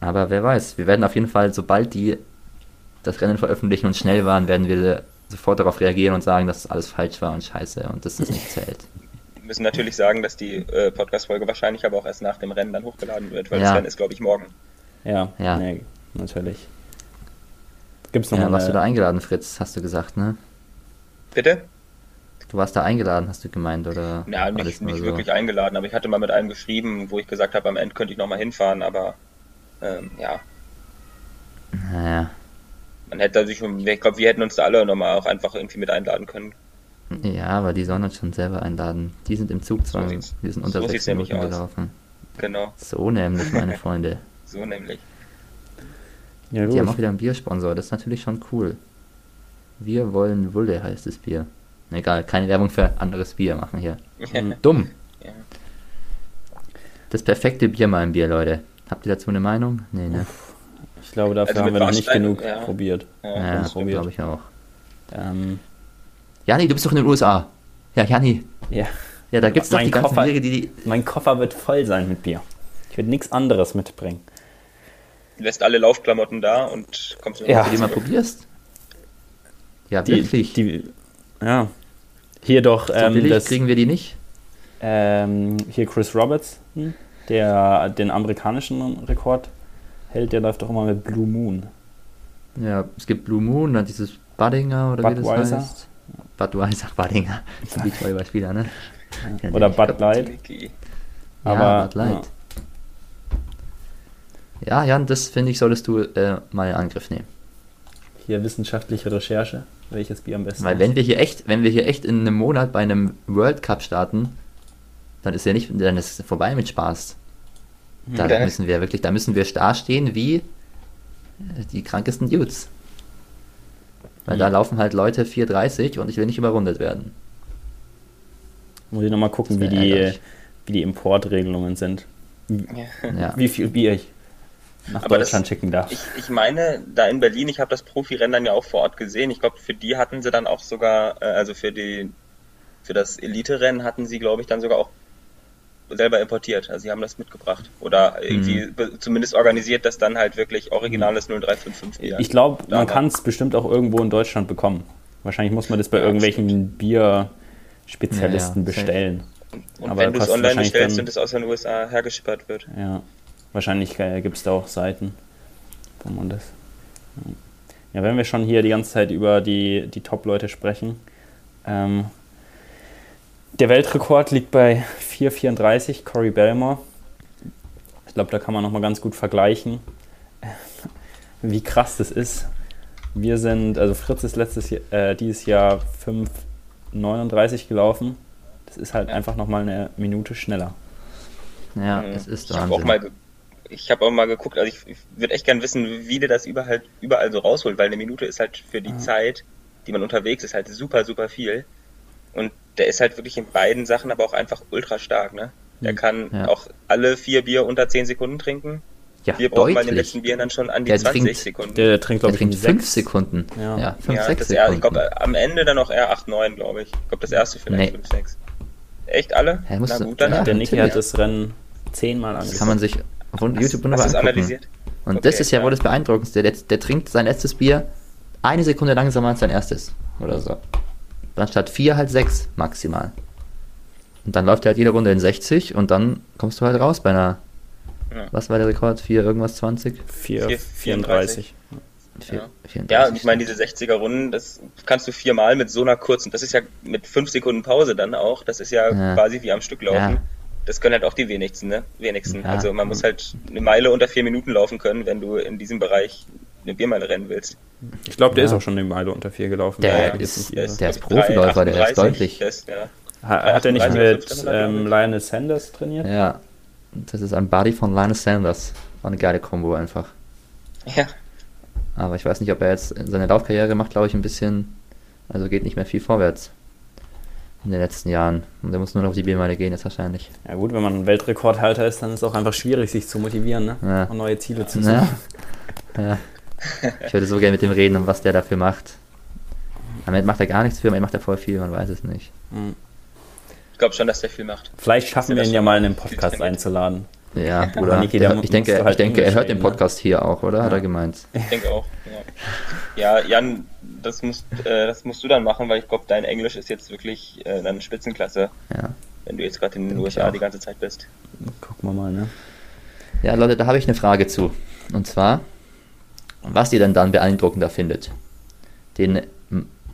Aber wer weiß, wir werden auf jeden Fall, sobald die das Rennen veröffentlichen und schnell waren, werden wir sofort darauf reagieren und sagen, dass alles falsch war und scheiße und dass das nicht zählt müssen natürlich sagen, dass die äh, Podcast-Folge wahrscheinlich aber auch erst nach dem Rennen dann hochgeladen wird, weil ja. das Rennen ist, glaube ich, morgen. Ja, ja. Nee, natürlich. Gibt's noch ja, mal warst du da eingeladen, Fritz, hast du gesagt, ne? Bitte? Du warst da eingeladen, hast du gemeint, oder? Ja, nicht, nicht so? wirklich eingeladen, aber ich hatte mal mit einem geschrieben, wo ich gesagt habe, am Ende könnte ich nochmal hinfahren, aber ähm, ja. Naja. Man hätte sich, ich glaube, wir hätten uns da alle nochmal auch einfach irgendwie mit einladen können. Ja, aber die sollen uns schon selber einladen. Die sind im Zugzwang. So wir sind unter so sechs Minuten gelaufen. Genau. So nämlich, meine Freunde. so nämlich. Ja, die haben auch wieder einen Biersponsor, das ist natürlich schon cool. Wir wollen Wulle heißt das Bier. Egal, keine Werbung für anderes Bier machen hier. Dumm. Ja. Das perfekte Bier mal im Bier, Leute. Habt ihr dazu eine Meinung? Nee, ne? Ich glaube, dafür also haben wir noch nicht genug ja. probiert. Ja, ja glaube ich auch. Ähm, Jani, du bist doch in den USA. Ja, Jani. Ja. Ja, da gibt es doch die ganzen Koffer, Biere, die, die... Mein Koffer wird voll sein mit Bier. Ich werde nichts anderes mitbringen. Du lässt alle Laufklamotten da und kommst Ja. Wenn du die mal probierst? Ja, die, wirklich. Die, ja. Hier doch. So ähm, billig das, kriegen wir die nicht? Ähm, hier Chris Roberts, der den amerikanischen Rekord hält, der läuft doch immer mit Blue Moon. Ja, es gibt Blue Moon, dann dieses Buddinger oder Budweiser. wie das heißt. Budweiser, Buddinger. Das sind die zwei Spieler, ne? Ja, oder Bud Light. Aber, ja, Bud Light. Ja, Jan, das finde ich, solltest du äh, mal in Angriff nehmen. Hier wissenschaftliche Recherche welches Bier am besten Weil wenn wir hier echt, wenn wir hier echt in einem Monat bei einem World Cup starten, dann ist ja nicht, dann ist es vorbei mit Spaß. Da okay. müssen wir wirklich, da müssen wir da stehen wie äh, die krankesten Dudes. Weil mhm. da laufen halt Leute 4,30 und ich will nicht überrundet werden. Muss ich nochmal gucken, wie die, wie die Importregelungen sind. Ja. Wie viel Bier ich nach Aber Deutschland das, schicken darf. Ich, ich, meine, da in Berlin, ich habe das Profirennen dann ja auch vor Ort gesehen. Ich glaube, für die hatten sie dann auch sogar, äh, also für die für das Elite-Rennen hatten sie, glaube ich, dann sogar auch selber importiert. Also sie haben das mitgebracht. Oder irgendwie mhm. zumindest organisiert, dass dann halt wirklich originales 0355 Bier. Ich glaube, man kann es bestimmt auch irgendwo in Deutschland bekommen. Wahrscheinlich muss man das bei ja, irgendwelchen Bierspezialisten ja, ja. bestellen. Und, und wenn du es online bestellst und es aus den USA hergeschippert wird. Ja. Wahrscheinlich äh, gibt es da auch Seiten, wo man das. Ja. wenn wir schon hier die ganze Zeit über die, die Top-Leute sprechen. Ähm, der Weltrekord liegt bei 4,34, Cory Belmore. Ich glaube, da kann man nochmal ganz gut vergleichen, wie krass das ist. Wir sind, also Fritz ist letztes Jahr, äh, dieses Jahr 5,39 gelaufen. Das ist halt einfach nochmal eine Minute schneller. Ja, es ist ich Wahnsinn. Auch mal ich habe auch mal geguckt, also ich, ich würde echt gern wissen, wie der das überall, überall so rausholt, weil eine Minute ist halt für die mhm. Zeit, die man unterwegs ist, halt super, super viel. Und der ist halt wirklich in beiden Sachen aber auch einfach ultra stark, ne? Der mhm. kann ja. auch alle vier Bier unter zehn Sekunden trinken. Ja, Wir brauchen bei den letzten Bieren dann schon an die der 20 trinkt, Sekunden. Der, der trinkt, glaube ich, fünf Sekunden. Ja, ja fünf, ja, sechs Sekunden. ich glaube, am Ende dann noch eher 8, 9, glaube ich. Ich glaube, das erste vielleicht nee. 5, 6. Echt alle? Ja, Na gut, dann. Ja, der Niki hat das Rennen zehnmal angeschaut. Das kann man sich auf YouTube wunderbar hast analysiert? Und okay, das ist ja wohl das Beeindruckendste. Der, der trinkt sein letztes Bier eine Sekunde langsamer als sein erstes. Oder so. Dann statt vier halt sechs maximal. Und dann läuft er halt jede Runde in 60 und dann kommst du halt raus bei einer. Ja. Was war der Rekord? 4 irgendwas 20? 4, 34. Ja. ja, ich meine, diese 60er Runden, das kannst du viermal mit so einer kurzen, das ist ja mit 5 Sekunden Pause dann auch, das ist ja, ja. quasi wie am Stück laufen. Ja das können halt auch die wenigsten, ne? Wenigsten. Ja. Also man muss halt eine Meile unter vier Minuten laufen können, wenn du in diesem Bereich eine Biermeile rennen willst. Ich glaube, der ja. ist auch schon eine Meile unter vier gelaufen. Der, der ist, der ist, der ist Profiläufer, der ist deutlich. Ist, ja. Hat er nicht mit ähm, Lionel Sanders trainiert? Ja, das ist ein Buddy von Lionel Sanders. War eine geile Kombo einfach. Ja. Aber ich weiß nicht, ob er jetzt seine Laufkarriere macht, glaube ich, ein bisschen, also geht nicht mehr viel vorwärts in den letzten Jahren. Und er muss nur noch auf die B-Meile gehen, jetzt wahrscheinlich. Ja gut, wenn man ein Weltrekordhalter ist, dann ist es auch einfach schwierig, sich zu motivieren ne? Ja. und neue Ziele zu setzen. Ja. ja. Ich würde so gerne mit dem reden, was der dafür macht. Am Ende macht er gar nichts für, am Ende macht er voll viel, man weiß es nicht. Mhm. Ich glaube schon, dass der viel macht. Vielleicht schaffen wir ihn ja mal in den Podcast einzuladen. Ja, Bruder. Niki, der, ich denke, halt ich denke er hört den ne? Podcast hier auch, oder? Ja. Hat er gemeint. Ich denke auch. Ja, ja Jan, das musst, äh, das musst du dann machen, weil ich glaube, dein Englisch ist jetzt wirklich äh, dann Spitzenklasse. Ja. Wenn du jetzt gerade in den USA die ganze Zeit bist. Gucken wir mal, ne? Ja, Leute, da habe ich eine Frage zu. Und zwar, was ihr denn dann beeindruckender findet. Den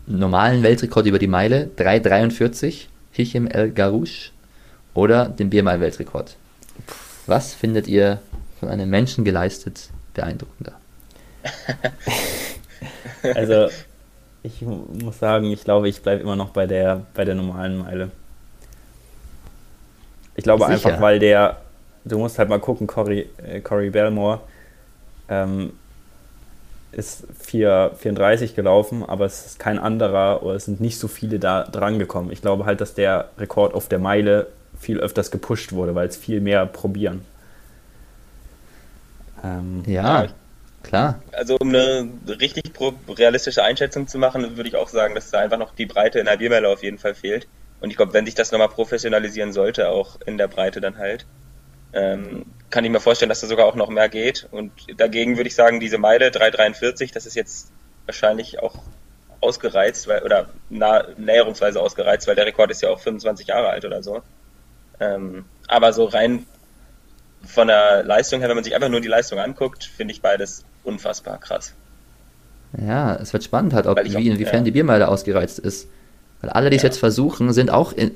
normalen Weltrekord über die Meile 3,43 Hichem El Garouche oder den Biermeil-Weltrekord. Was findet ihr von einem Menschen geleistet beeindruckender? also, ich muss sagen, ich glaube, ich bleibe immer noch bei der, bei der normalen Meile. Ich glaube Sicher. einfach, weil der, du musst halt mal gucken, Cory, äh, Cory Belmore ähm, ist 4, 34 gelaufen, aber es ist kein anderer oder es sind nicht so viele da dran gekommen. Ich glaube halt, dass der Rekord auf der Meile viel öfters gepusht wurde, weil es viel mehr probieren. Ähm, ja, klar. Also um eine richtig realistische Einschätzung zu machen, würde ich auch sagen, dass da einfach noch die Breite in der Biermelle auf jeden Fall fehlt. Und ich glaube, wenn sich das nochmal professionalisieren sollte, auch in der Breite dann halt, ähm, kann ich mir vorstellen, dass da sogar auch noch mehr geht. Und dagegen würde ich sagen, diese Meile 343, das ist jetzt wahrscheinlich auch ausgereizt, weil, oder nah, näherungsweise ausgereizt, weil der Rekord ist ja auch 25 Jahre alt oder so. Ähm, aber so rein von der Leistung her, wenn man sich einfach nur die Leistung anguckt, finde ich beides unfassbar krass. Ja, es wird spannend halt, ob, wie, inwiefern ja. die Biermeile ausgereizt ist. Weil alle, die es jetzt versuchen, sind auch, in,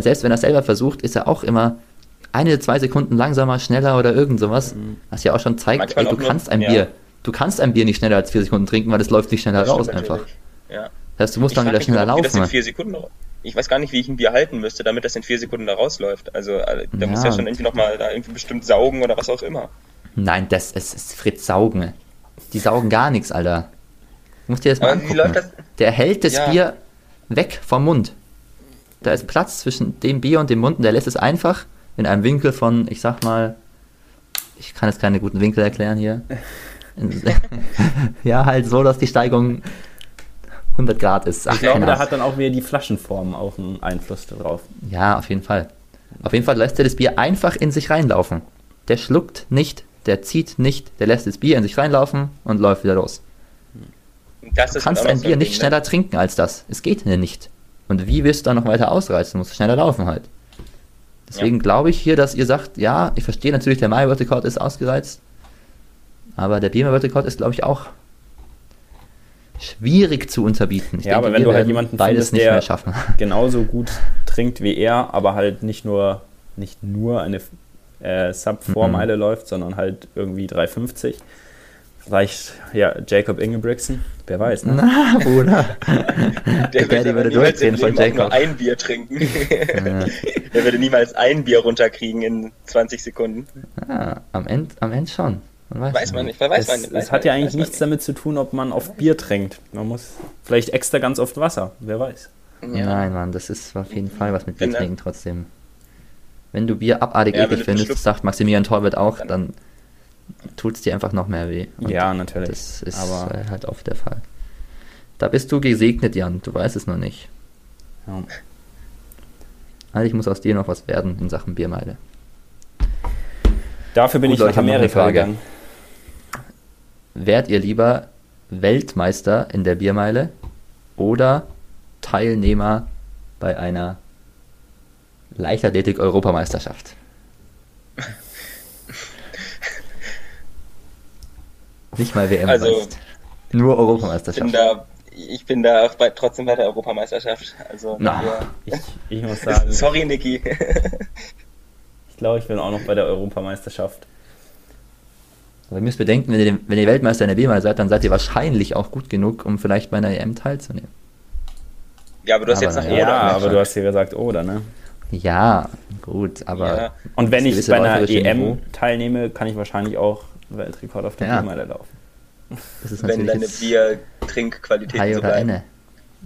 selbst wenn er selber versucht, ist er auch immer eine, zwei Sekunden langsamer, schneller oder irgend sowas. Mhm. Was ja auch schon zeigt, ey, du kannst ein ja. Bier, du kannst ein Bier nicht schneller als vier Sekunden trinken, weil es läuft nicht schneller raus einfach. Ja. Das heißt, du musst ich dann wieder schneller laufen. Das in vier Sekunden, ich weiß gar nicht, wie ich ein Bier halten müsste, damit das in vier Sekunden da rausläuft. Also äh, da ja. muss ja schon irgendwie nochmal da irgendwie bestimmt saugen oder was auch immer. Nein, das ist, ist Fritz saugen. Die saugen gar nichts, Alter. Du musst dir das mal Aber angucken. Das? Der hält das ja. Bier weg vom Mund. Da ist Platz zwischen dem Bier und dem Mund und der lässt es einfach in einem Winkel von, ich sag mal, ich kann jetzt keine guten Winkel erklären hier. ja, halt so, dass die Steigung 100 Grad ist. Ach, ich glaube, da hat dann auch wieder die Flaschenform auch einen Einfluss darauf. Ja, auf jeden Fall. Auf jeden Fall lässt er das Bier einfach in sich reinlaufen. Der schluckt nicht, der zieht nicht, der lässt das Bier in sich reinlaufen und läuft wieder los. du kannst ein Bier nicht ne? schneller trinken als das. Es geht nicht. Und wie willst du dann noch weiter ausreizen? Du musst schneller laufen halt. Deswegen ja. glaube ich hier, dass ihr sagt, ja, ich verstehe natürlich, der Mai Record ist ausgereizt. Aber der Beamer Record ist, glaube ich, auch schwierig zu unterbieten. Ich ja, denke, aber wenn du halt jemanden beides findest, nicht mehr schaffen. genauso gut trinkt wie er, aber halt nicht nur, nicht nur eine äh, Sub-Vormeile mhm. läuft, sondern halt irgendwie 3,50. Vielleicht, ja, Jacob Ingebrigtsen, wer weiß, ne? Na, Bruder. Der, der würde durchziehen von Jacob. nur ein Bier trinken. Der würde niemals ein Bier runterkriegen in 20 Sekunden. Ah, am Ende, am Ende schon. Man weiß, weiß man nicht. Man weiß es, man, es hat ja eigentlich nichts damit zu tun, ob man auf Bier trinkt. Man muss vielleicht extra ganz oft Wasser. Wer weiß. Ja. Nein, Mann, das ist auf jeden Fall was mit Bier trinken trotzdem. Wenn du Bier abartig ja, eklig findest, sagt Maximilian Torwart auch, dann tut es dir einfach noch mehr weh. Und ja, natürlich. Das ist Aber halt oft der Fall. Da bist du gesegnet, Jan. Du weißt es noch nicht. Ja. Also ich muss aus dir noch was werden in Sachen Biermeile. Dafür bin Gut, ich nach Amerika gegangen. Wärt ihr lieber Weltmeister in der Biermeile oder Teilnehmer bei einer Leichtathletik-Europameisterschaft? Nicht mal WM. Also, Nur Europameisterschaft. Bin da, ich bin da bei, trotzdem bei der Europameisterschaft. Also, Na, ich, ich muss sagen. Sorry, Niki. ich glaube, ich bin auch noch bei der Europameisterschaft. Aber ihr müsst bedenken, wenn ihr, wenn ihr Weltmeister in der B-Mal seid, dann seid ihr wahrscheinlich auch gut genug, um vielleicht bei einer EM teilzunehmen. Ja, aber du hast aber jetzt nach Ja, aber du hast ja gesagt, oder, ne? Ja, gut, aber. Ja. Und wenn ich bei einer EM Niveau. teilnehme, kann ich wahrscheinlich auch Weltrekord auf der ja. Biermeile laufen. wenn deine Bier-Trinkqualität so bleiben.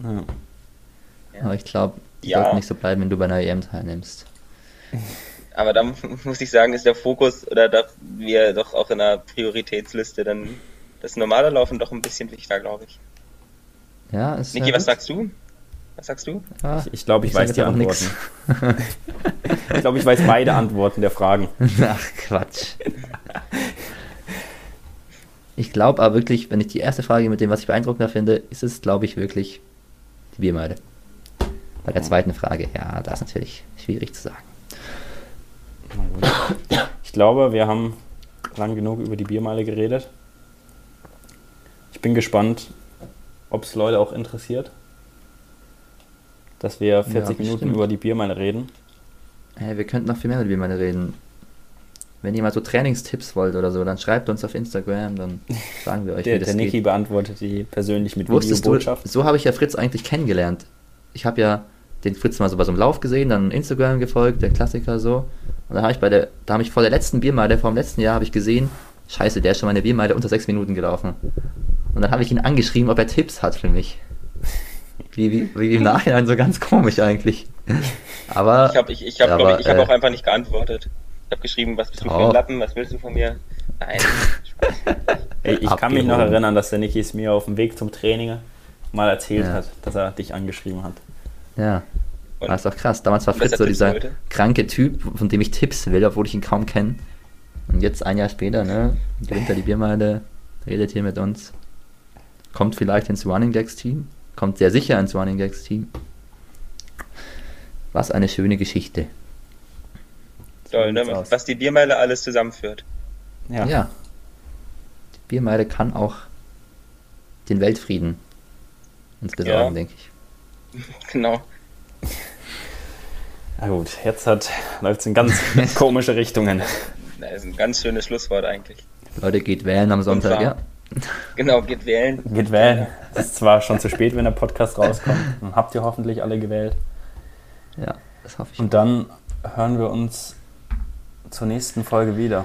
Ja. Aber ich glaube, es ja. wird nicht so bleiben, wenn du bei einer EM teilnimmst. Aber da muss ich sagen, ist der Fokus oder da wir doch auch in der Prioritätsliste dann das normale Laufen doch ein bisschen wichtiger, glaube ich. Ja, ist Niki, was sagst du? Was sagst du? Ja, ich, ich glaube, ich, ich weiß die Antworten. ich glaube, ich weiß beide Antworten der Fragen. Ach, Quatsch. Ich glaube aber wirklich, wenn ich die erste Frage mit dem, was ich beeindruckender finde, ist es, glaube ich, wirklich die Biermeile. Bei der zweiten Frage, ja, da ist natürlich schwierig zu sagen. Ich glaube, wir haben lang genug über die Biermeile geredet. Ich bin gespannt, ob es Leute auch interessiert, dass wir 40 ja, Minuten über die Biermeile reden. Hey, wir könnten noch viel mehr über die Biermeile reden. Wenn ihr mal so Trainingstipps wollt oder so, dann schreibt uns auf Instagram, dann sagen wir euch, der, wie das Der Niki beantwortet die persönlich mit Videobotschaft. so habe ich ja Fritz eigentlich kennengelernt. Ich habe ja den Fritz mal so bei so einem Lauf gesehen, dann Instagram gefolgt, der Klassiker so. Und dann habe ich bei der, da habe ich vor der letzten Biermeile, vor dem letzten Jahr, habe ich gesehen, scheiße, der ist schon meine Biermeile unter sechs Minuten gelaufen. Und dann habe ich ihn angeschrieben, ob er Tipps hat für mich. Wie, wie, wie im Nachhinein so ganz komisch eigentlich. Aber ich habe ich, ich hab, ich, ich hab äh, auch einfach nicht geantwortet. Ich habe geschrieben, was bist du für ein Lappen, was willst du von mir? Nein. Ey, ich kann mich noch erinnern, dass der Niki es mir auf dem Weg zum Training mal erzählt ja. hat, dass er dich angeschrieben hat. Ja. Und das ist doch krass. Damals war Fritz so dieser heute? kranke Typ, von dem ich Tipps will, obwohl ich ihn kaum kenne. Und jetzt ein Jahr später, ne, gewinnt er die Biermeile, redet hier mit uns. Kommt vielleicht ins Running Gags Team. Kommt sehr sicher ins Running Gags Team. Was eine schöne Geschichte. Toll, ne? Was die Biermeile alles zusammenführt. Ja. ja. Die Biermeile kann auch den Weltfrieden uns besorgen, ja. denke ich. Genau. Na gut, jetzt läuft es in ganz komische Richtungen. Das ist ein ganz schönes Schlusswort eigentlich. Leute, geht wählen am Sonntag, ja. Genau, geht wählen. Geht wählen. Es ist zwar schon zu spät, wenn der Podcast rauskommt. Dann habt ihr hoffentlich alle gewählt. Ja, das hoffe ich. Und dann hören wir uns zur nächsten Folge wieder.